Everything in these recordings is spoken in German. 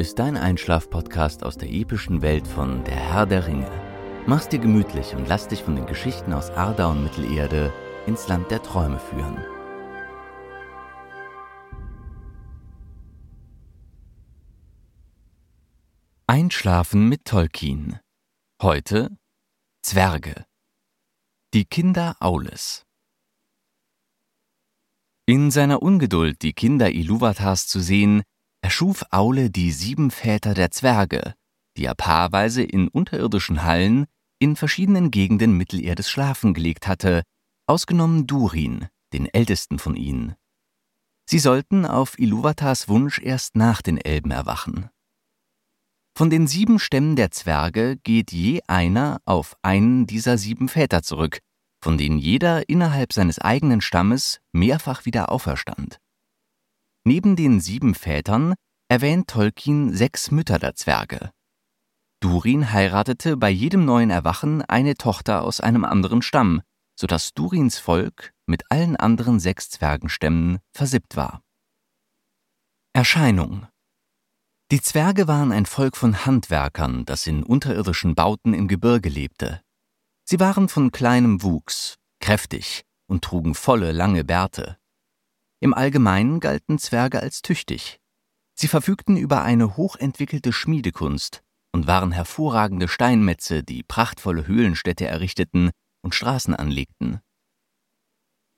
ist dein Einschlaf-Podcast aus der epischen Welt von Der Herr der Ringe. Mach's dir gemütlich und lass dich von den Geschichten aus Arda und Mittelerde ins Land der Träume führen. Einschlafen mit Tolkien. Heute Zwerge. Die Kinder Aules. In seiner Ungeduld, die Kinder Iluvatars zu sehen, erschuf Aule die sieben Väter der Zwerge, die er paarweise in unterirdischen Hallen in verschiedenen Gegenden Mittelerdes schlafen gelegt hatte, ausgenommen Durin, den ältesten von ihnen. Sie sollten auf Iluvatars Wunsch erst nach den Elben erwachen. Von den sieben Stämmen der Zwerge geht je einer auf einen dieser sieben Väter zurück, von denen jeder innerhalb seines eigenen Stammes mehrfach wieder auferstand. Neben den sieben Vätern erwähnt Tolkien sechs Mütter der Zwerge. Durin heiratete bei jedem neuen Erwachen eine Tochter aus einem anderen Stamm, sodass Durins Volk mit allen anderen sechs Zwergenstämmen versippt war. Erscheinung Die Zwerge waren ein Volk von Handwerkern, das in unterirdischen Bauten im Gebirge lebte. Sie waren von kleinem Wuchs, kräftig und trugen volle, lange Bärte. Im Allgemeinen galten Zwerge als tüchtig. Sie verfügten über eine hochentwickelte Schmiedekunst und waren hervorragende Steinmetze, die prachtvolle Höhlenstädte errichteten und Straßen anlegten.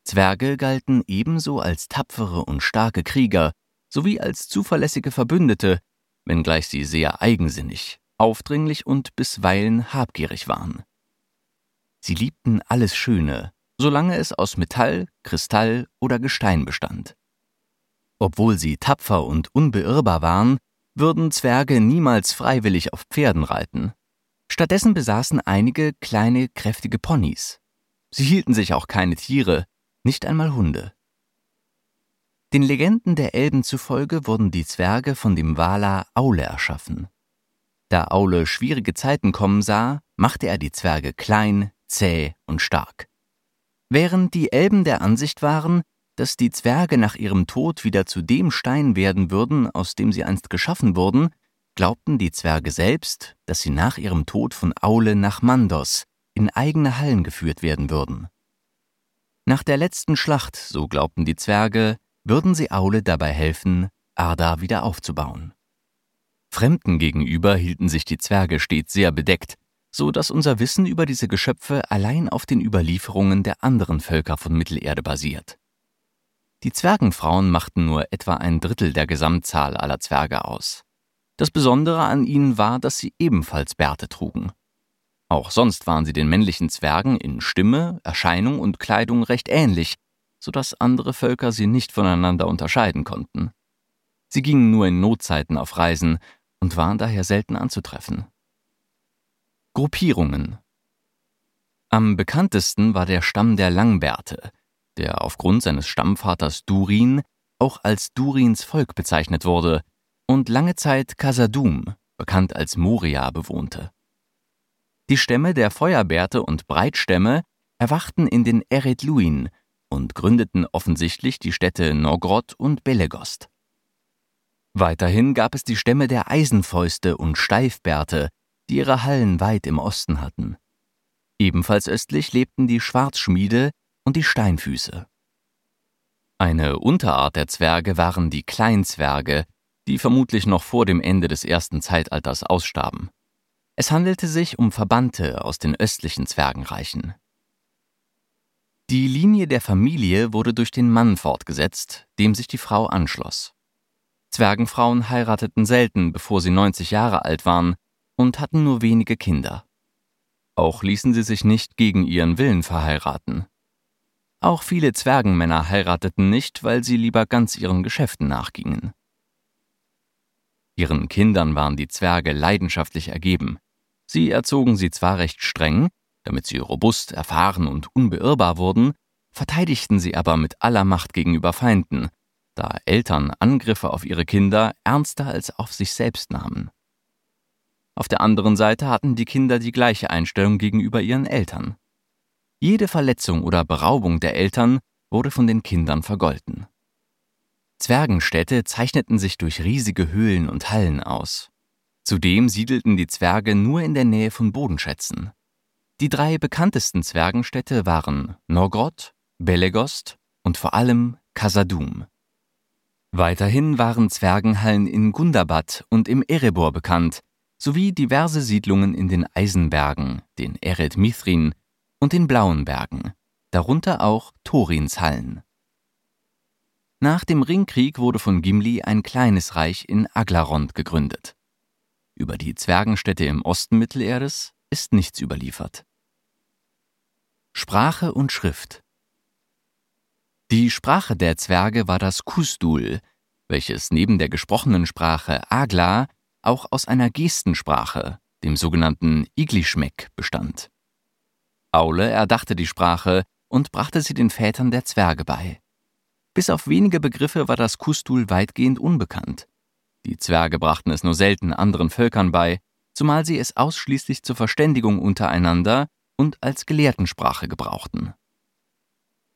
Zwerge galten ebenso als tapfere und starke Krieger sowie als zuverlässige Verbündete, wenngleich sie sehr eigensinnig, aufdringlich und bisweilen habgierig waren. Sie liebten alles Schöne, solange es aus Metall, Kristall oder Gestein bestand. Obwohl sie tapfer und unbeirrbar waren, würden Zwerge niemals freiwillig auf Pferden reiten. Stattdessen besaßen einige kleine, kräftige Ponys. Sie hielten sich auch keine Tiere, nicht einmal Hunde. Den Legenden der Elben zufolge wurden die Zwerge von dem Wala Aule erschaffen. Da Aule schwierige Zeiten kommen sah, machte er die Zwerge klein, zäh und stark. Während die Elben der Ansicht waren, dass die Zwerge nach ihrem Tod wieder zu dem Stein werden würden, aus dem sie einst geschaffen wurden, glaubten die Zwerge selbst, dass sie nach ihrem Tod von Aule nach Mandos in eigene Hallen geführt werden würden. Nach der letzten Schlacht, so glaubten die Zwerge, würden sie Aule dabei helfen, Arda wieder aufzubauen. Fremden gegenüber hielten sich die Zwerge stets sehr bedeckt, so dass unser Wissen über diese Geschöpfe allein auf den Überlieferungen der anderen Völker von Mittelerde basiert. Die Zwergenfrauen machten nur etwa ein Drittel der Gesamtzahl aller Zwerge aus. Das Besondere an ihnen war, dass sie ebenfalls Bärte trugen. Auch sonst waren sie den männlichen Zwergen in Stimme, Erscheinung und Kleidung recht ähnlich, so dass andere Völker sie nicht voneinander unterscheiden konnten. Sie gingen nur in Notzeiten auf Reisen und waren daher selten anzutreffen. Gruppierungen Am bekanntesten war der Stamm der Langbärte, der aufgrund seines Stammvaters Durin auch als Durins Volk bezeichnet wurde und lange Zeit Kasadum, bekannt als Moria, bewohnte. Die Stämme der Feuerbärte und Breitstämme erwachten in den Eretluin und gründeten offensichtlich die Städte Nogrod und Belegost. Weiterhin gab es die Stämme der Eisenfäuste und Steifbärte, die ihre Hallen weit im Osten hatten. Ebenfalls östlich lebten die Schwarzschmiede und die Steinfüße. Eine Unterart der Zwerge waren die Kleinzwerge, die vermutlich noch vor dem Ende des ersten Zeitalters ausstarben. Es handelte sich um Verbannte aus den östlichen Zwergenreichen. Die Linie der Familie wurde durch den Mann fortgesetzt, dem sich die Frau anschloss. Zwergenfrauen heirateten selten, bevor sie 90 Jahre alt waren, und hatten nur wenige Kinder. Auch ließen sie sich nicht gegen ihren Willen verheiraten. Auch viele Zwergenmänner heirateten nicht, weil sie lieber ganz ihren Geschäften nachgingen. Ihren Kindern waren die Zwerge leidenschaftlich ergeben. Sie erzogen sie zwar recht streng, damit sie robust, erfahren und unbeirrbar wurden, verteidigten sie aber mit aller Macht gegenüber Feinden, da Eltern Angriffe auf ihre Kinder ernster als auf sich selbst nahmen. Auf der anderen Seite hatten die Kinder die gleiche Einstellung gegenüber ihren Eltern. Jede Verletzung oder Beraubung der Eltern wurde von den Kindern vergolten. Zwergenstädte zeichneten sich durch riesige Höhlen und Hallen aus. Zudem siedelten die Zwerge nur in der Nähe von Bodenschätzen. Die drei bekanntesten Zwergenstädte waren Norgrod, Belegost und vor allem Kasadum. Weiterhin waren Zwergenhallen in Gundabad und im Erebor bekannt, sowie diverse Siedlungen in den Eisenbergen, den Eret Mithrin und den Blauen Bergen, darunter auch Thorins Hallen. Nach dem Ringkrieg wurde von Gimli ein kleines Reich in Aglarond gegründet. Über die Zwergenstädte im Osten Mittelerdes ist nichts überliefert. Sprache und Schrift die Sprache der Zwerge war das Kusdul, welches neben der gesprochenen Sprache Agla auch aus einer Gestensprache, dem sogenannten Iglischmeck, bestand. Aule erdachte die Sprache und brachte sie den Vätern der Zwerge bei. Bis auf wenige Begriffe war das Kusdul weitgehend unbekannt. Die Zwerge brachten es nur selten anderen Völkern bei, zumal sie es ausschließlich zur Verständigung untereinander und als Gelehrtensprache gebrauchten.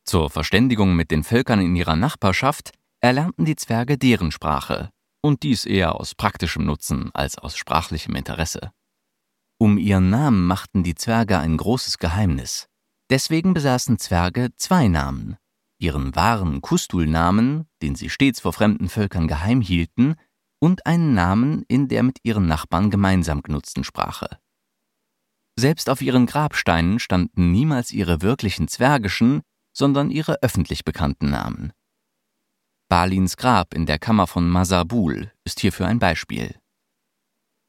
Zur Verständigung mit den Völkern in ihrer Nachbarschaft erlernten die Zwerge deren Sprache, und dies eher aus praktischem Nutzen als aus sprachlichem Interesse. Um ihren Namen machten die Zwerge ein großes Geheimnis. Deswegen besaßen Zwerge zwei Namen, ihren wahren Kustul-Namen, den sie stets vor fremden Völkern geheim hielten, und einen Namen in der mit ihren Nachbarn gemeinsam genutzten Sprache. Selbst auf ihren Grabsteinen standen niemals ihre wirklichen zwergischen, sondern ihre öffentlich bekannten Namen. Balins Grab in der Kammer von Masabul ist hierfür ein Beispiel.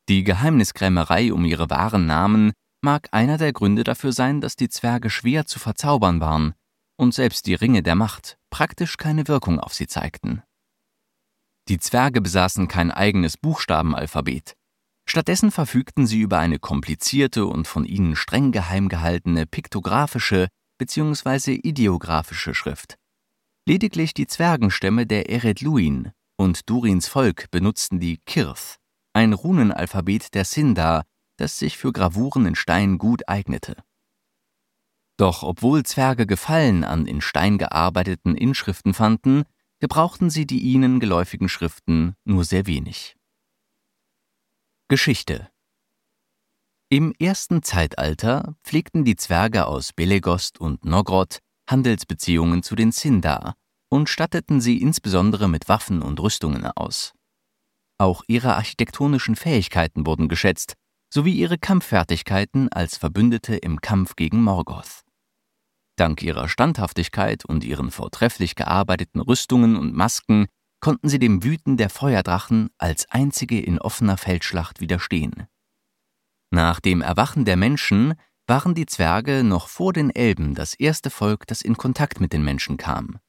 Die Geheimniskrämerei um ihre wahren Namen mag einer der Gründe dafür sein, dass die Zwerge schwer zu verzaubern waren und selbst die Ringe der Macht praktisch keine Wirkung auf sie zeigten. Die Zwerge besaßen kein eigenes Buchstabenalphabet. Stattdessen verfügten sie über eine komplizierte und von ihnen streng geheim gehaltene piktographische bzw. ideografische Schrift. Lediglich die Zwergenstämme der Eredluin und Durins Volk benutzten die Kirth, ein Runenalphabet der Sindar, das sich für Gravuren in Stein gut eignete. Doch obwohl Zwerge Gefallen an in Stein gearbeiteten Inschriften fanden, gebrauchten sie die ihnen geläufigen Schriften nur sehr wenig. Geschichte im ersten Zeitalter pflegten die Zwerge aus Belegost und Nogrod Handelsbeziehungen zu den Sindar und statteten sie insbesondere mit Waffen und Rüstungen aus. Auch ihre architektonischen Fähigkeiten wurden geschätzt, sowie ihre Kampffertigkeiten als Verbündete im Kampf gegen Morgoth. Dank ihrer Standhaftigkeit und ihren vortrefflich gearbeiteten Rüstungen und Masken konnten sie dem Wüten der Feuerdrachen als einzige in offener Feldschlacht widerstehen. Nach dem Erwachen der Menschen waren die Zwerge noch vor den Elben das erste Volk, das in Kontakt mit den Menschen kam.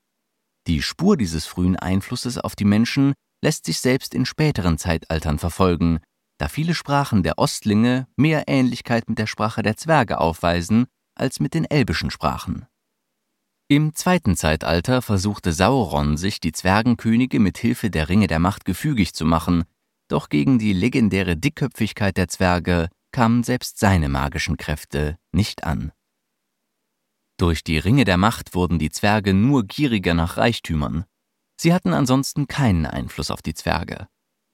Die Spur dieses frühen Einflusses auf die Menschen lässt sich selbst in späteren Zeitaltern verfolgen, da viele Sprachen der Ostlinge mehr Ähnlichkeit mit der Sprache der Zwerge aufweisen als mit den elbischen Sprachen. Im zweiten Zeitalter versuchte Sauron, sich die Zwergenkönige mit Hilfe der Ringe der Macht gefügig zu machen, doch gegen die legendäre Dickköpfigkeit der Zwerge kamen selbst seine magischen Kräfte nicht an. Durch die Ringe der Macht wurden die Zwerge nur gieriger nach Reichtümern. Sie hatten ansonsten keinen Einfluss auf die Zwerge.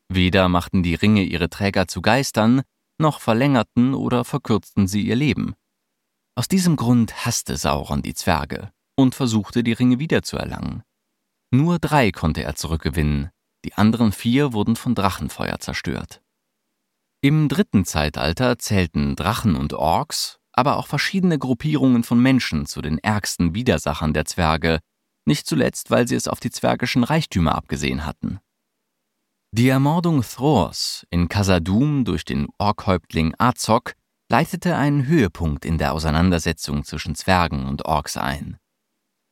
Weder machten die Ringe ihre Träger zu Geistern, noch verlängerten oder verkürzten sie ihr Leben. Aus diesem Grund hasste Sauron die Zwerge und versuchte, die Ringe wiederzuerlangen. Nur drei konnte er zurückgewinnen, die anderen vier wurden von Drachenfeuer zerstört. Im dritten Zeitalter zählten Drachen und Orks, aber auch verschiedene Gruppierungen von Menschen zu den ärgsten Widersachern der Zwerge, nicht zuletzt, weil sie es auf die zwergischen Reichtümer abgesehen hatten. Die Ermordung Thrors in Kasadum durch den Orkhäuptling Azog leitete einen Höhepunkt in der Auseinandersetzung zwischen Zwergen und Orks ein.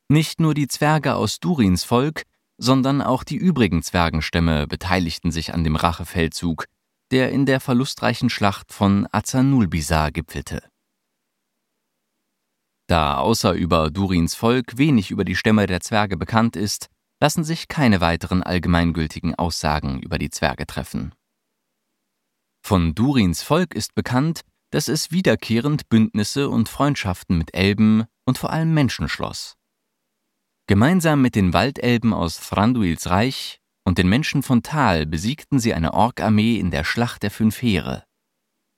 Nicht nur die Zwerge aus Durins Volk, sondern auch die übrigen Zwergenstämme beteiligten sich an dem Rachefeldzug, der in der verlustreichen Schlacht von Azanulbisar gipfelte. Da außer über Durins Volk wenig über die Stämme der Zwerge bekannt ist, lassen sich keine weiteren allgemeingültigen Aussagen über die Zwerge treffen. Von Durins Volk ist bekannt, dass es wiederkehrend Bündnisse und Freundschaften mit Elben und vor allem Menschen schloss. Gemeinsam mit den Waldelben aus Thranduils Reich und den Menschen von Tal besiegten sie eine Orkarmee in der Schlacht der Fünf Heere.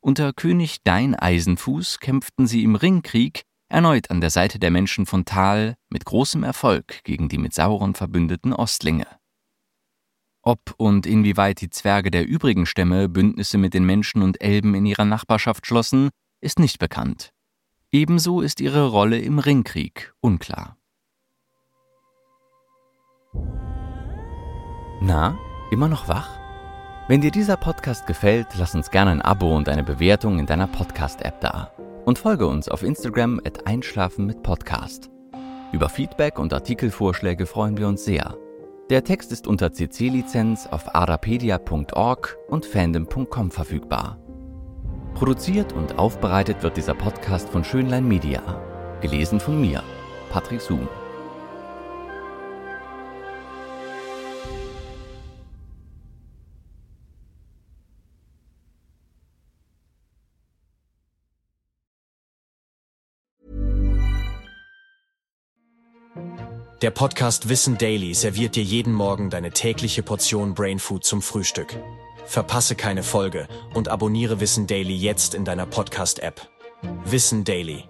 Unter König Dein Eisenfuß kämpften sie im Ringkrieg erneut an der Seite der Menschen von Tal mit großem Erfolg gegen die mit Sauron verbündeten Ostlinge. Ob und inwieweit die Zwerge der übrigen Stämme Bündnisse mit den Menschen und Elben in ihrer Nachbarschaft schlossen, ist nicht bekannt. Ebenso ist ihre Rolle im Ringkrieg unklar. Na, immer noch wach? Wenn dir dieser Podcast gefällt, lass uns gerne ein Abo und eine Bewertung in deiner Podcast-App da. Und folge uns auf Instagram at Einschlafen mit Podcast. Über Feedback und Artikelvorschläge freuen wir uns sehr. Der Text ist unter CC-Lizenz auf arapedia.org und fandom.com verfügbar. Produziert und aufbereitet wird dieser Podcast von Schönlein Media. Gelesen von mir, Patrick Zoom. Der Podcast Wissen Daily serviert dir jeden Morgen deine tägliche Portion Brainfood zum Frühstück. Verpasse keine Folge und abonniere Wissen Daily jetzt in deiner Podcast-App. Wissen Daily